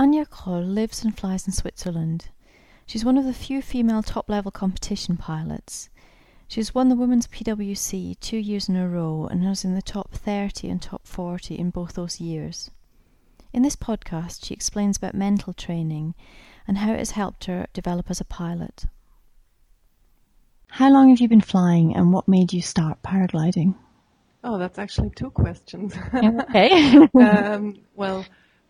Anja Kroll lives and flies in Switzerland. She's one of the few female top level competition pilots. She has won the Women's PWC two years in a row and was in the top 30 and top 40 in both those years. In this podcast, she explains about mental training and how it has helped her develop as a pilot. How long have you been flying and what made you start paragliding? Oh, that's actually two questions. okay. um, well,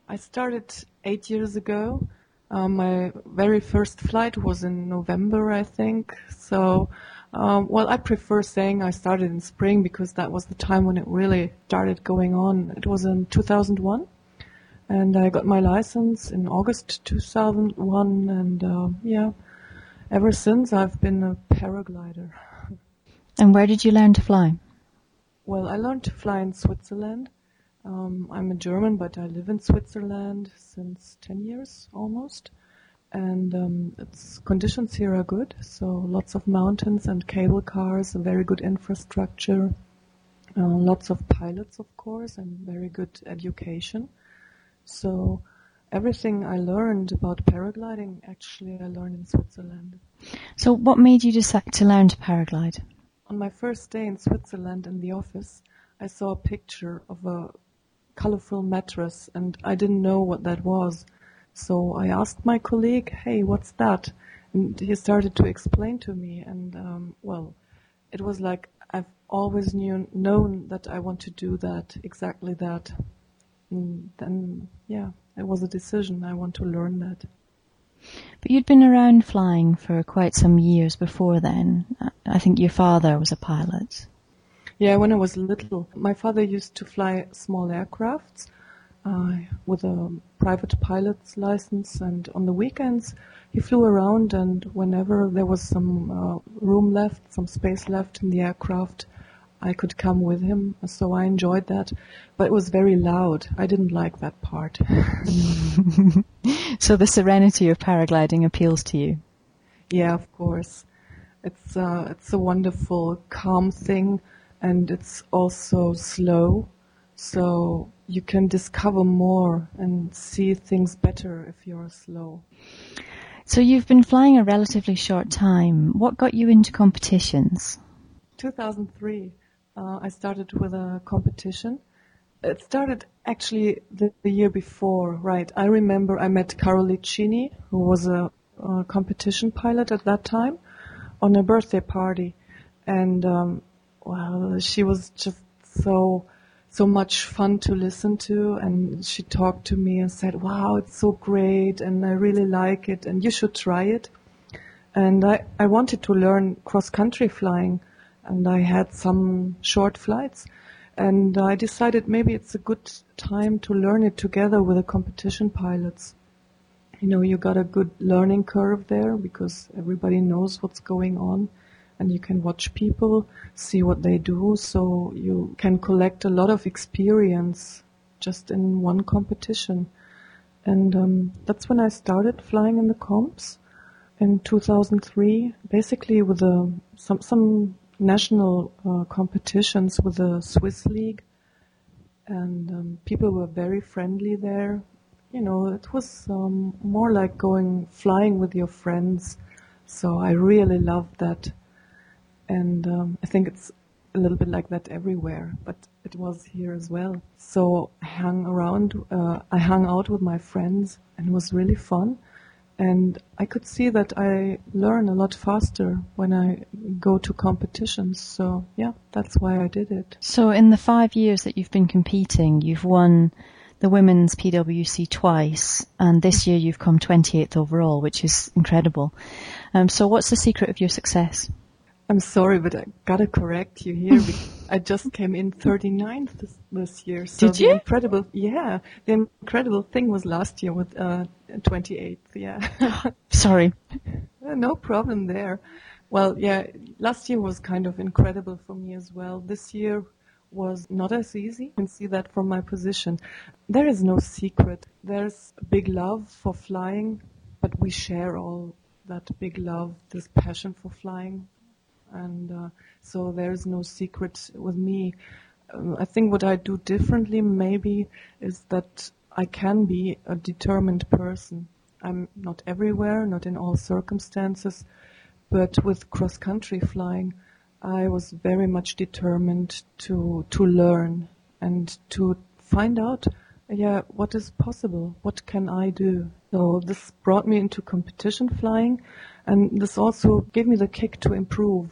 I started eight years ago. Um, my very first flight was in November, I think. So, um, well, I prefer saying I started in spring because that was the time when it really started going on. It was in 2001, and I got my license in August 2001, and uh, yeah, ever since I've been a paraglider. And where did you learn to fly? Well, I learned to fly in Switzerland. Um, I'm a German, but I live in Switzerland since 10 years almost. And um, its conditions here are good. So lots of mountains and cable cars, a very good infrastructure, uh, lots of pilots, of course, and very good education. So everything I learned about paragliding, actually, I learned in Switzerland. So, what made you decide to learn to paraglide? On my first day in Switzerland in the office, I saw a picture of a colorful mattress and I didn't know what that was. So I asked my colleague, hey, what's that? And he started to explain to me and, um, well, it was like I've always knew, known that I want to do that, exactly that. And then, yeah, it was a decision. I want to learn that. But you'd been around flying for quite some years before then. I think your father was a pilot. Yeah, when I was little, my father used to fly small aircrafts uh, with a private pilot's license, and on the weekends he flew around. And whenever there was some uh, room left, some space left in the aircraft, I could come with him. So I enjoyed that, but it was very loud. I didn't like that part. so the serenity of paragliding appeals to you. Yeah, of course. It's uh, it's a wonderful, calm thing, and it's also slow, so you can discover more and see things better if you're slow. So you've been flying a relatively short time. What got you into competitions? 2003. Uh, I started with a competition. It started actually the, the, year before, right? I remember I met Carol Liccini, who was a, a competition pilot at that time, on a birthday party, and um, well, she was just so so much fun to listen to, and she talked to me and said, "Wow, it's so great, and I really like it, and you should try it." And I I wanted to learn cross country flying and I had some short flights. And I decided maybe it's a good time to learn it together with the competition pilots. You know, you got a good learning curve there because everybody knows what's going on and you can watch people, see what they do, so you can collect a lot of experience just in one competition. And um, that's when I started flying in the comps in 2003, basically with a, some some national uh, competitions with the Swiss League, and um, people were very friendly there. You know, it was um, more like going flying with your friends. So I really loved that, and um, I think it's a little bit like that everywhere, but it was here as well. So I hung around, uh, I hung out with my friends, and it was really fun. And I could see that I learn a lot faster when I go to competitions. So yeah, that's why I did it. So in the five years that you've been competing, you've won the women's PWC twice, and this year you've come 28th overall, which is incredible. Um, so what's the secret of your success? I'm sorry, but I gotta correct you here. I just came in 39th this, this year. So Did you? Incredible, yeah. The incredible thing was last year with uh, 28th. Yeah. sorry. Uh, no problem there. Well, yeah. Last year was kind of incredible for me as well. This year was not as easy. You can see that from my position. There is no secret. There's a big love for flying, but we share all that big love, this passion for flying and uh, so there's no secret with me. Um, I think what I do differently maybe is that I can be a determined person. I'm not everywhere, not in all circumstances, but with cross country flying, I was very much determined to to learn and to find out yeah what is possible what can i do so this brought me into competition flying and this also gave me the kick to improve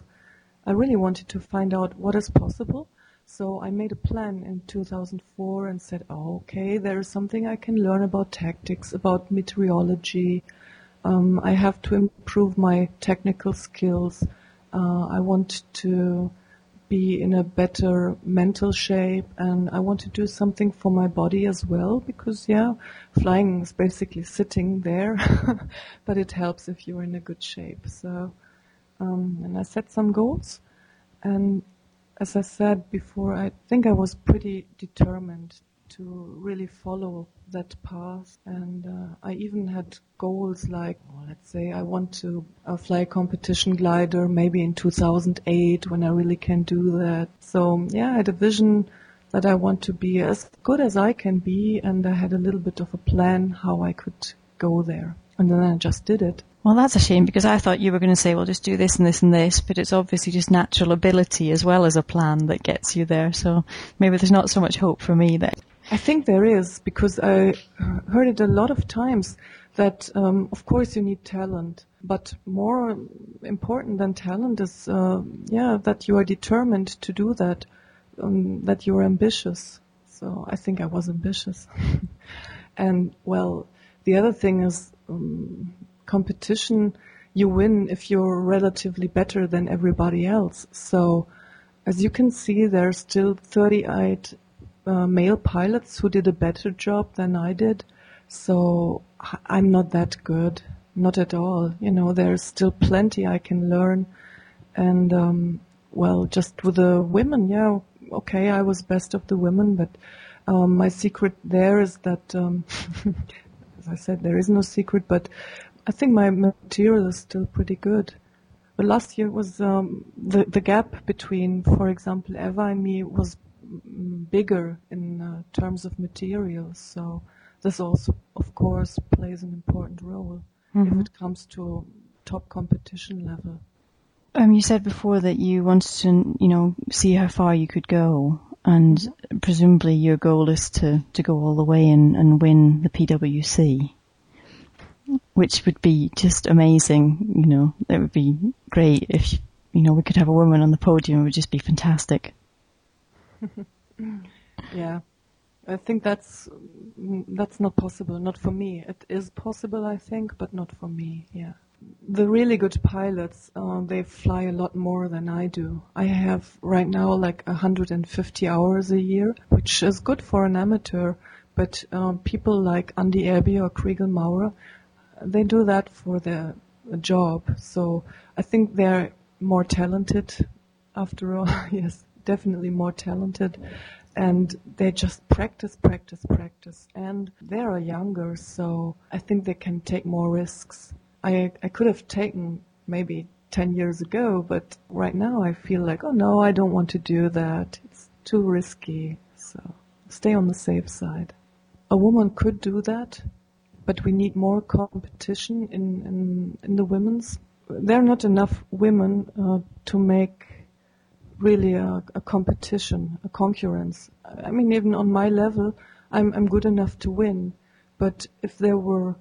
i really wanted to find out what is possible. So i made a plan in 2004 and said oh, okay there is something i can learn about tactics about meteorology. Um, i have to improve my technical skills. Uh, i want to be in a better mental shape and I want to do something for my body as well because yeah, flying is basically sitting there, but it helps if you're in a good shape. So, um, and I set some goals and as I said before, I think I was pretty determined to really follow that path. And uh, I even had goals like, well, let's say, I want to uh, fly a competition glider maybe in 2008 when I really can do that. So yeah, I had a vision that I want to be as good as I can be, and I had a little bit of a plan how I could go there. And then I just did it. Well, that's a shame because I thought you were going to say, well, just do this and this and this, but it's obviously just natural ability as well as a plan that gets you there. So maybe there's not so much hope for me that I think there is because I heard it a lot of times that um, of course you need talent, but more important than talent is uh, yeah that you are determined to do that, um, that you're ambitious. So I think I was ambitious, and well, the other thing is um, competition. You win if you're relatively better than everybody else. So as you can see, there are still 38 uh, male pilots who did a better job than I did. So I'm not that good, not at all. You know, there's still plenty I can learn. And, um, well, just with the women, yeah, okay, I was best of the women, but um, my secret there is that, um, as I said, there is no secret, but I think my material is still pretty good. But last year was um, the the gap between, for example, Eva and me was bigger in uh, terms of materials. So this also, of course, plays an important role mm-hmm. if it comes to top competition level. Um, you said before that you wanted to, you know, see how far you could go, and presumably your goal is to, to go all the way and, and win the PWC, which would be just amazing. You know, it would be great if you know we could have a woman on the podium. It would just be fantastic. yeah. I think that's that's not possible. Not for me. It is possible, I think, but not for me. Yeah. The really good pilots, uh, they fly a lot more than I do. I have right now like 150 hours a year, which is good for an amateur. But um, people like Andy Aebi or Chrigel Maurer, they do that for their job. So I think they're more talented after all. yes definitely more talented and they just practice, practice, practice. And they are younger, so I think they can take more risks. I, I could have taken maybe 10 years ago, but right now I feel like, oh no, I don't want to do that. It's too risky. So stay on the safe side. A woman could do that, but we need more competition in, in, in the women's. There are not enough women uh, to make really a, a, competition, a concurrence. I mean, even on my level, I'm, I'm good enough to win. But if there were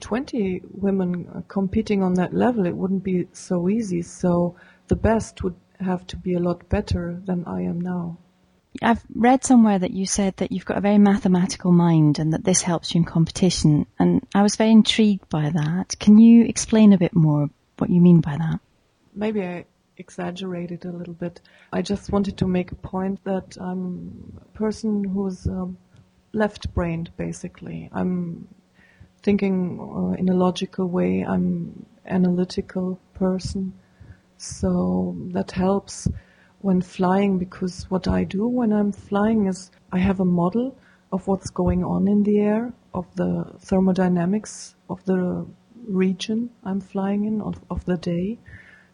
20 women competing on that level, it wouldn't be so easy. So the best would have to be a lot better than I am now. I've read somewhere that you said that you've got a very mathematical mind and that this helps you in competition. And I was very intrigued by that. Can you explain a bit more what you mean by that? Maybe I exaggerated a little bit. I just wanted to make a point that I'm a person who's um, left-brained, basically. I'm thinking uh, in a logical way. I'm analytical person, so that helps when flying because what I do when I'm flying is I have a model of what's going on in the air, of the thermodynamics of the region I'm flying in, of, of the day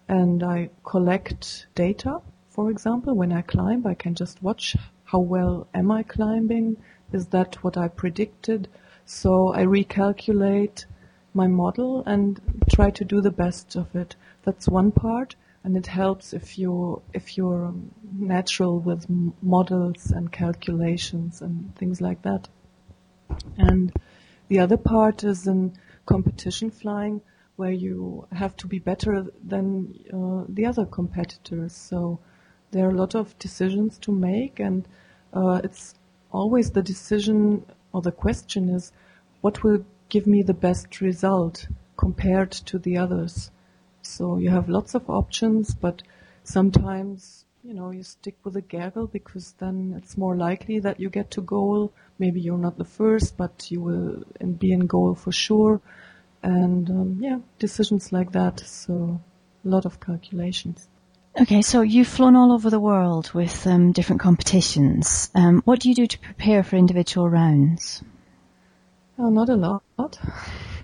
and I collect data. For example, when I climb, I can just watch how well am I climbing is that what I predicted? So I recalculate my model and try to do the best of it. That's one part, and it helps if you if you're natural with models and calculations and things like that. And the other part is in competition flying, where you have to be better than uh, the other competitors. So there are a lot of decisions to make, and uh, it's always the decision or the question is, what will give me the best result compared to the others? So you have lots of options, but sometimes you know you stick with a gaggle because then it's more likely that you get to goal. Maybe you're not the first, but you will be in goal for sure. And um, yeah, decisions like that. So a lot of calculations. Okay, so you've flown all over the world with um, different competitions. Um, what do you do to prepare for individual rounds? Oh, not a lot.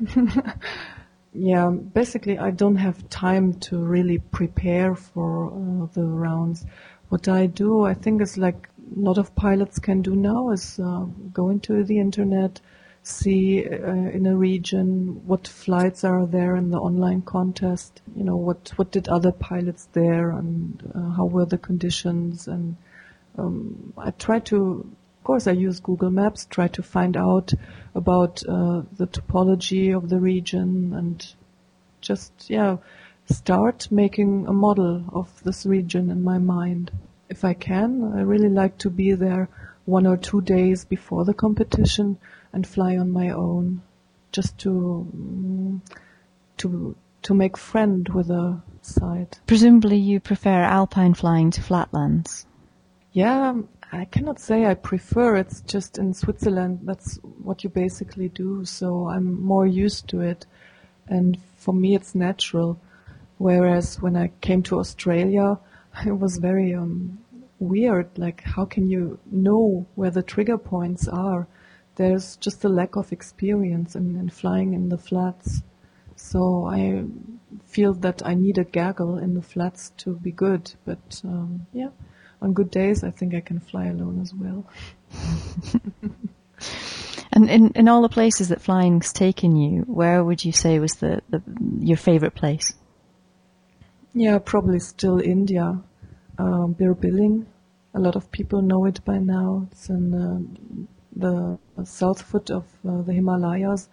yeah, basically, I don't have time to really prepare for uh, the rounds. What I do, I think, is like a lot of pilots can do now, is uh, go into the internet, see uh, in a region what flights are there in the online contest. You know what what did other pilots there and uh, how were the conditions and um, I try to. Of course, I use Google Maps, try to find out about uh, the topology of the region, and just yeah, start making a model of this region in my mind. If I can, I really like to be there one or two days before the competition and fly on my own, just to mm, to to make friend with the site. Presumably, you prefer alpine flying to flatlands. Yeah, I cannot say I prefer. It's just in Switzerland, that's what you basically do. So I'm more used to it, and for me, it's natural. Whereas when I came to Australia, it was very um, weird. Like, how can you know where the trigger points are? there's just a lack of experience in, in flying in the flats. So I feel that I need a gaggle in the flats to be good. But um, yeah, on good days, I think I can fly alone as well. and in, in all the places that flying's taken you, where would you say was the, the your favorite place? Yeah, probably still India. Um, Billing. A lot of people know it by now. It's in uh, the south foot of uh, the Himalayas,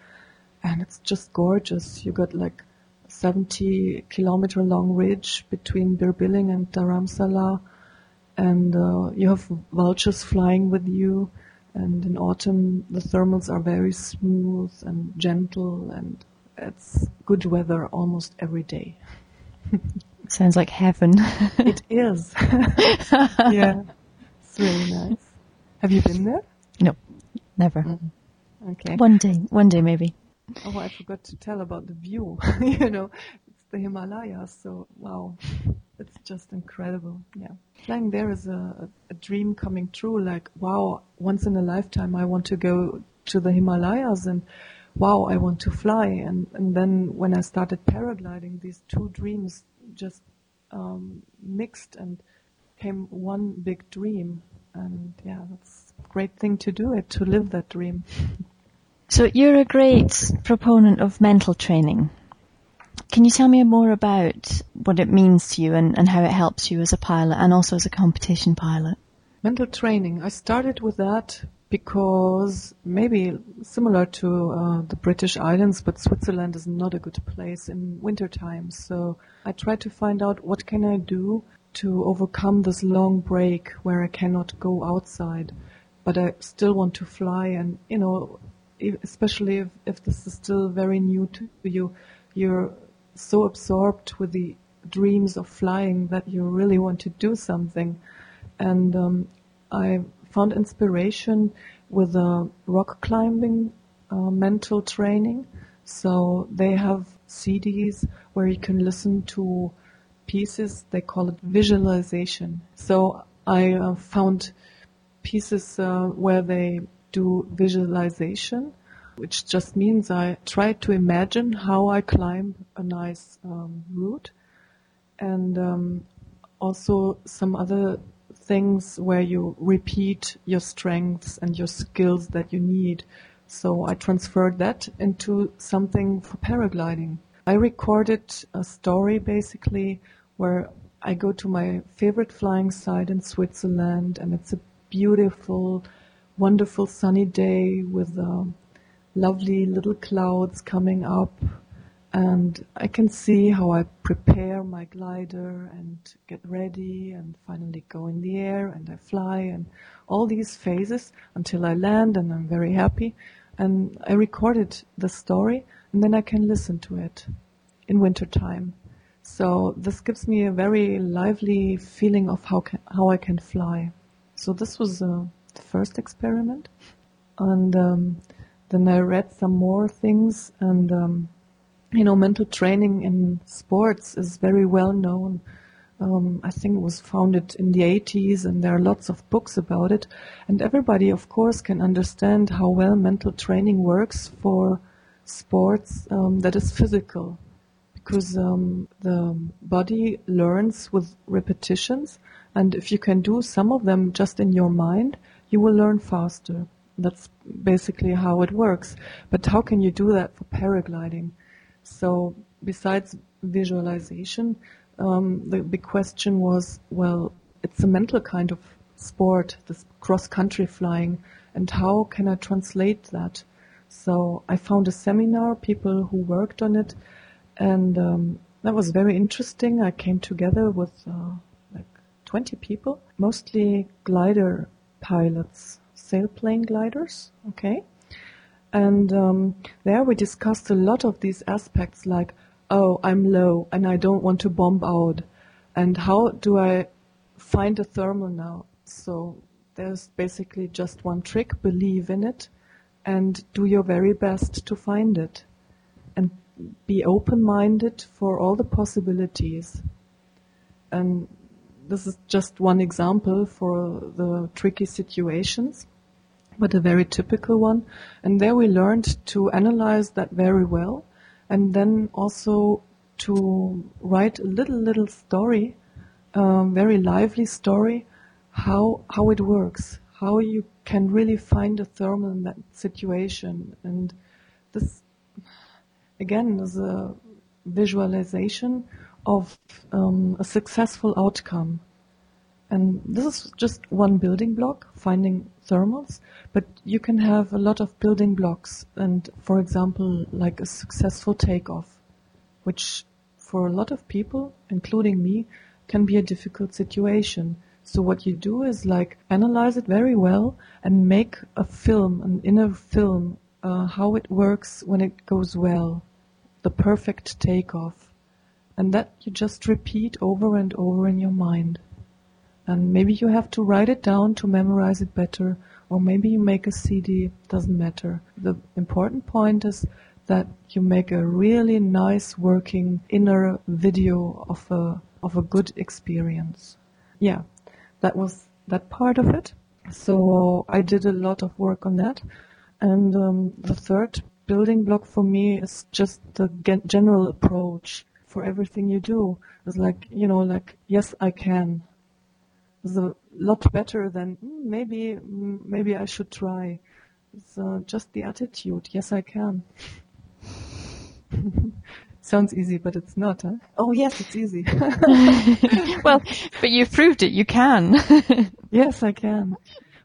and it's just gorgeous. You got like 70 kilometer long ridge between Bir Billing and Dharamsala, and uh, you have vultures flying with you. And in autumn, the thermals are very smooth and gentle, and it's good weather almost every day. Sounds like heaven. it is. yeah, it's really nice. Have you been there? No. Never. Mm. Okay. One day, one day maybe. Oh, I forgot to tell about the view. you know, the Himalayas, so wow, it's just incredible. Yeah, flying there is a, a dream coming true. Like wow, once in a lifetime, I want to go to the Himalayas, and wow, I want to fly. And and then when I started paragliding, these two dreams just um, mixed and came one big dream. And yeah, that's great thing to do it, to live that dream. So you're a great proponent of mental training. Can you tell me more about what it means to you and, and how it helps you as a pilot and also as a competition pilot? Mental training. I started with that because maybe similar to uh, the British Islands, but Switzerland is not a good place in winter time. So I tried to find out what can I do to overcome this long break where I cannot go outside but I still want to fly. And you know, especially if, if this is still very new to you, you're so absorbed with the dreams of flying that you really want to do something. And um, I found inspiration with a rock climbing uh, mental training. So they have CDs where you can listen to pieces. They call it visualization. So I uh, found pieces uh, where they do visualization, which just means I try to imagine how I climb a nice um, route, and um, also some other things where you repeat your strengths and your skills that you need. So I transferred that into something for paragliding. I recorded a story basically where I go to my favorite flying site in Switzerland and it's a beautiful, wonderful sunny day with uh, lovely little clouds coming up and I can see how I prepare my glider and get ready and finally go in the air and I fly and all these phases until I land and I'm very happy. And I recorded the story and then I can listen to it in winter time. So this gives me a very lively feeling of how can, how I can fly. So this was uh, the first experiment, and um, then I read some more things and um, you know, mental training in sports is very well known. Um, I think it was founded in the 80s, and there are lots of books about it. And everybody, of course, can understand how well mental training works for sports um, that is physical, because um, the body learns with repetitions, and if you can do some of them just in your mind, you will learn faster. That's basically how it works. But how can you do that for paragliding? So besides visualization, um, the big question was, well, it's a mental kind of sport, this cross-country flying, and how can I translate that? So I found a seminar, people who worked on it, and um, that was very interesting. I came together with uh, like 20 people, mostly glider pilots, sailplane gliders, okay? And um, there we discussed a lot of these aspects like, oh, I'm low and I don't want to bomb out. And how do I find a thermal now? So there's basically just one trick, believe in it and do your very best to find it. And be open-minded for all the possibilities. And this is just one example for the tricky situations but a very typical one. And there we learned to analyze that very well and then also to write a little, little story, um, very lively story, how, how it works, how you can really find a thermal in that situation. And this, again, is a visualization of um, a successful outcome. And this is just one building block, finding thermals, but you can have a lot of building blocks and, for example, like a successful takeoff, which for a lot of people, including me, can be a difficult situation. So what you do is like analyze it very well and make a film, an inner film, uh, how it works when it goes well, the perfect takeoff. And that you just repeat over and over in your mind. And maybe you have to write it down to memorize it better, or maybe you make a CD, doesn't matter. The important point is that you make a really nice working inner video of a, of a good experience. Yeah, that was that part of it. So I did a lot of work on that. And um, the third building block for me is just the general approach for everything you do. It's like, you know, like, yes, I can It's a lot better than mm, maybe mm, maybe I should try. It's uh, just the attitude. Yes, I can. Sounds easy, but it's not, huh? Oh yes, it's easy. well, but you've proved it. You can. yes, I can.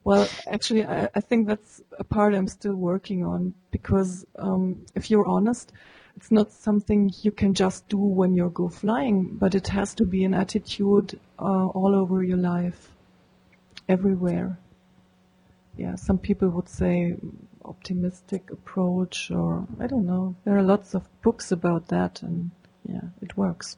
Well, actually, I, I, think that's a part I'm still working on because um, if you're honest, it's not something you can just do when you go flying, but it has to be an attitude uh, all over your life, everywhere. Yeah, some people would say optimistic approach, or I don't know. There are lots of books about that, and yeah, it works.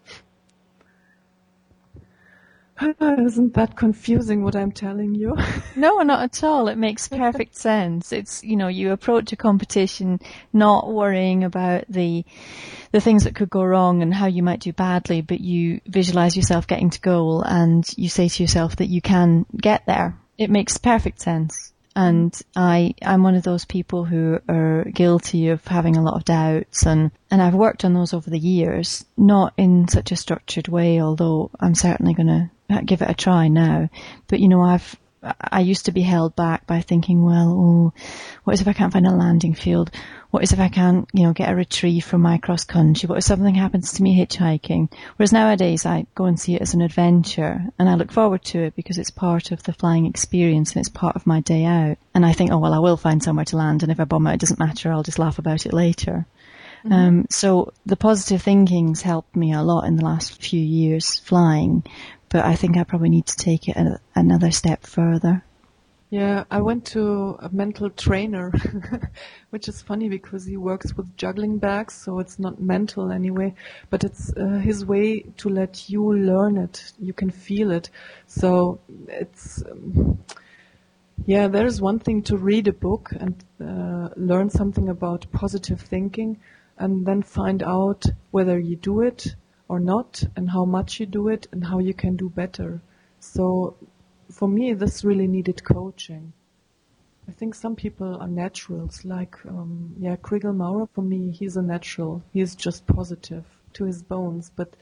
Isn't that confusing what I'm telling you? no, not at all. It makes perfect sense. It's, you know, you approach a competition not worrying about the, the things that could go wrong and how you might do badly, but you visualize yourself getting to goal and you say to yourself that you can get there. It makes perfect sense. And I, I'm one of those people who are guilty of having a lot of doubts and, and I've worked on those over the years, not in such a structured way, although I'm certainly going to give it a try now. But you know, I've I used to be held back by thinking, well, oh, what if I can't find a landing field? What if I can't, you know, get a retrieve from my cross country? What if something happens to me hitchhiking? Whereas nowadays I go and see it as an adventure and I look forward to it because it's part of the flying experience and it's part of my day out. And I think, oh well, I will find somewhere to land and if I bomb it, it doesn't matter. I'll just laugh about it later. Mm-hmm. Um, so the positive thinking's helped me a lot in the last few years flying, but I think I probably need to take it a, another step further. Yeah, I went to a mental trainer, which is funny because he works with juggling bags, so it's not mental anyway, but it's uh, his way to let you learn it. You can feel it. So it's, um, yeah, there's one thing to read a book and uh, learn something about positive thinking and then find out whether you do it or not and how much you do it and how you can do better. So for me, this really needed coaching. I think some people are naturals, like, um, yeah, Chrigel Maurer, for me, he's a natural. He's just positive to his bones. But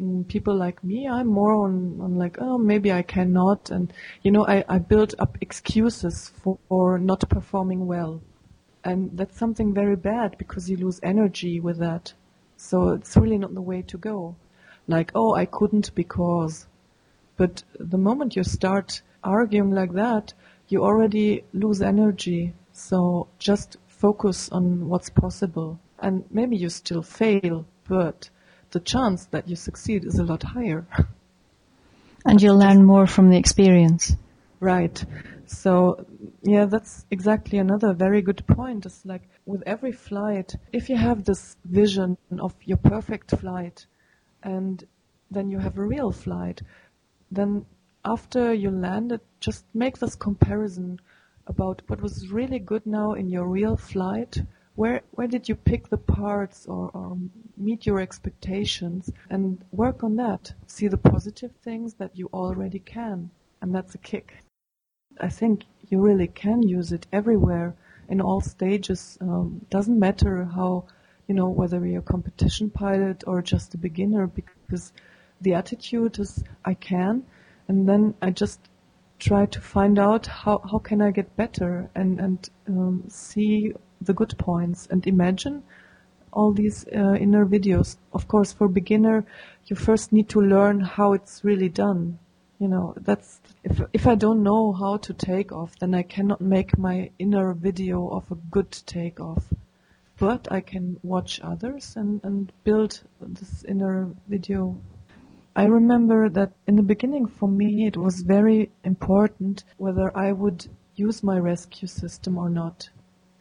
mm, people like me, I'm more on, on like, oh, maybe I cannot. And, you know, I, I build up excuses for, for not performing well. And that's something very bad because you lose energy with that. So it's really not the way to go. Like, oh, I couldn't because. But the moment you start arguing like that, you already lose energy. So just focus on what's possible. And maybe you still fail, but the chance that you succeed is a lot higher. And you'll learn more from the experience. Right. So yeah, that's exactly another very good point. It's like with every flight, if you have this vision of your perfect flight and then you have a real flight, then after you landed, just make this comparison about what was really good now in your real flight. Where where did you pick the parts or, or meet your expectations and work on that? See the positive things that you already can, and that's a kick. I think you really can use it everywhere in all stages. Um, doesn't matter how, you know, whether you're a competition pilot or just a beginner, because the attitude is I can, and then I just try to find out how how can I get better and and um, see the good points and imagine all these uh, inner videos. Of course, for beginner, you first need to learn how it's really done you know that's if if I don't know how to take off, then I cannot make my inner video of a good take off But I can watch others and, and build this inner video. I remember that in the beginning for me it was very important whether I would use my rescue system or not.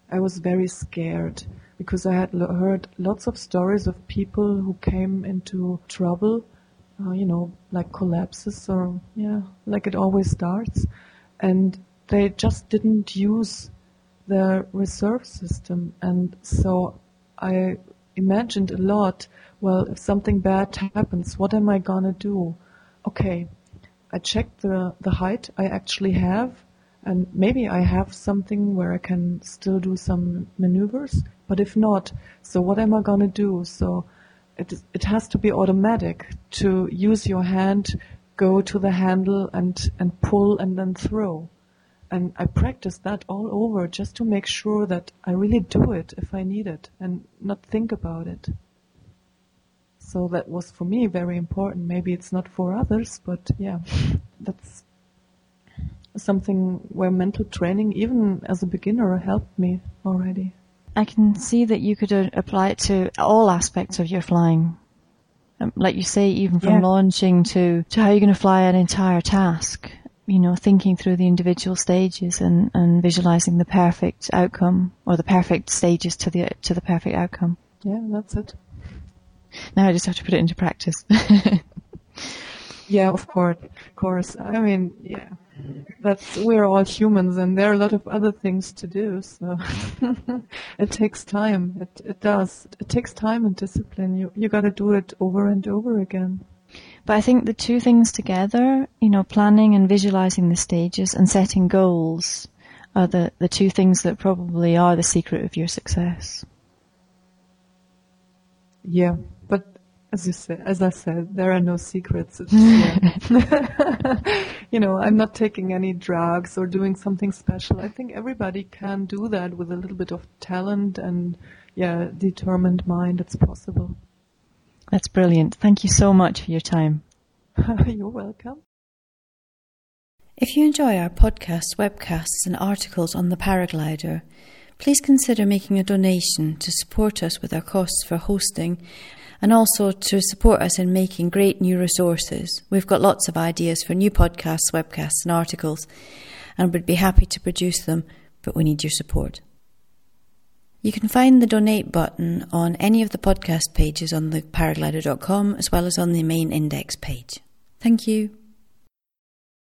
I was very scared because I had heard lots of stories of people who came into trouble uh, you know, like collapses or, yeah, like it always starts. And they just didn't use the reserve system. And so I imagined a lot, well, if something bad happens, what am I gonna do? Okay, I checked the, the height I actually have, and maybe I have something where I can still do some maneuvers, but if not, so what am I gonna do? So it, it has to be automatic to use your hand, go to the handle and, and pull and then throw. And I practice that all over just to make sure that I really do it if I need it and not think about it. So that was for me very important. Maybe it's not for others, but yeah, that's something where mental training, even as a beginner, helped me already. I can see that you could uh, apply it to all aspects of your flying. Um, like you say, even from yeah. launching to, to how you're going to fly an entire task. You know, thinking through the individual stages and, and visualizing the perfect outcome or the perfect stages to the to the perfect outcome. Yeah, that's it. Now I just have to put it into practice. yeah, of course, of course. I mean, yeah that's we're all humans and there are a lot of other things to do so it takes time. It it does. It takes time and discipline. You you got to do it over and over again. But I think the two things together you know planning and visualizing the stages and setting goals are the the two things that probably are the secret of your success. Yeah as you said, as I said, there are no secrets. You know, I'm not taking any drugs or doing something special. I think everybody can do that with a little bit of talent and, yeah, determined mind. It's possible. That's brilliant. Thank you so much for your time. You're welcome. If you enjoy our podcasts, webcasts, and articles on the paraglider, please consider making a donation to support us with our costs for hosting and also to support us in making great new resources. We've got lots of ideas for new podcasts, webcasts, and articles, and would be happy to produce them, but we need your support. You can find the donate button on any of the podcast pages on the paraglider.com as well as on the main index page. Thank you.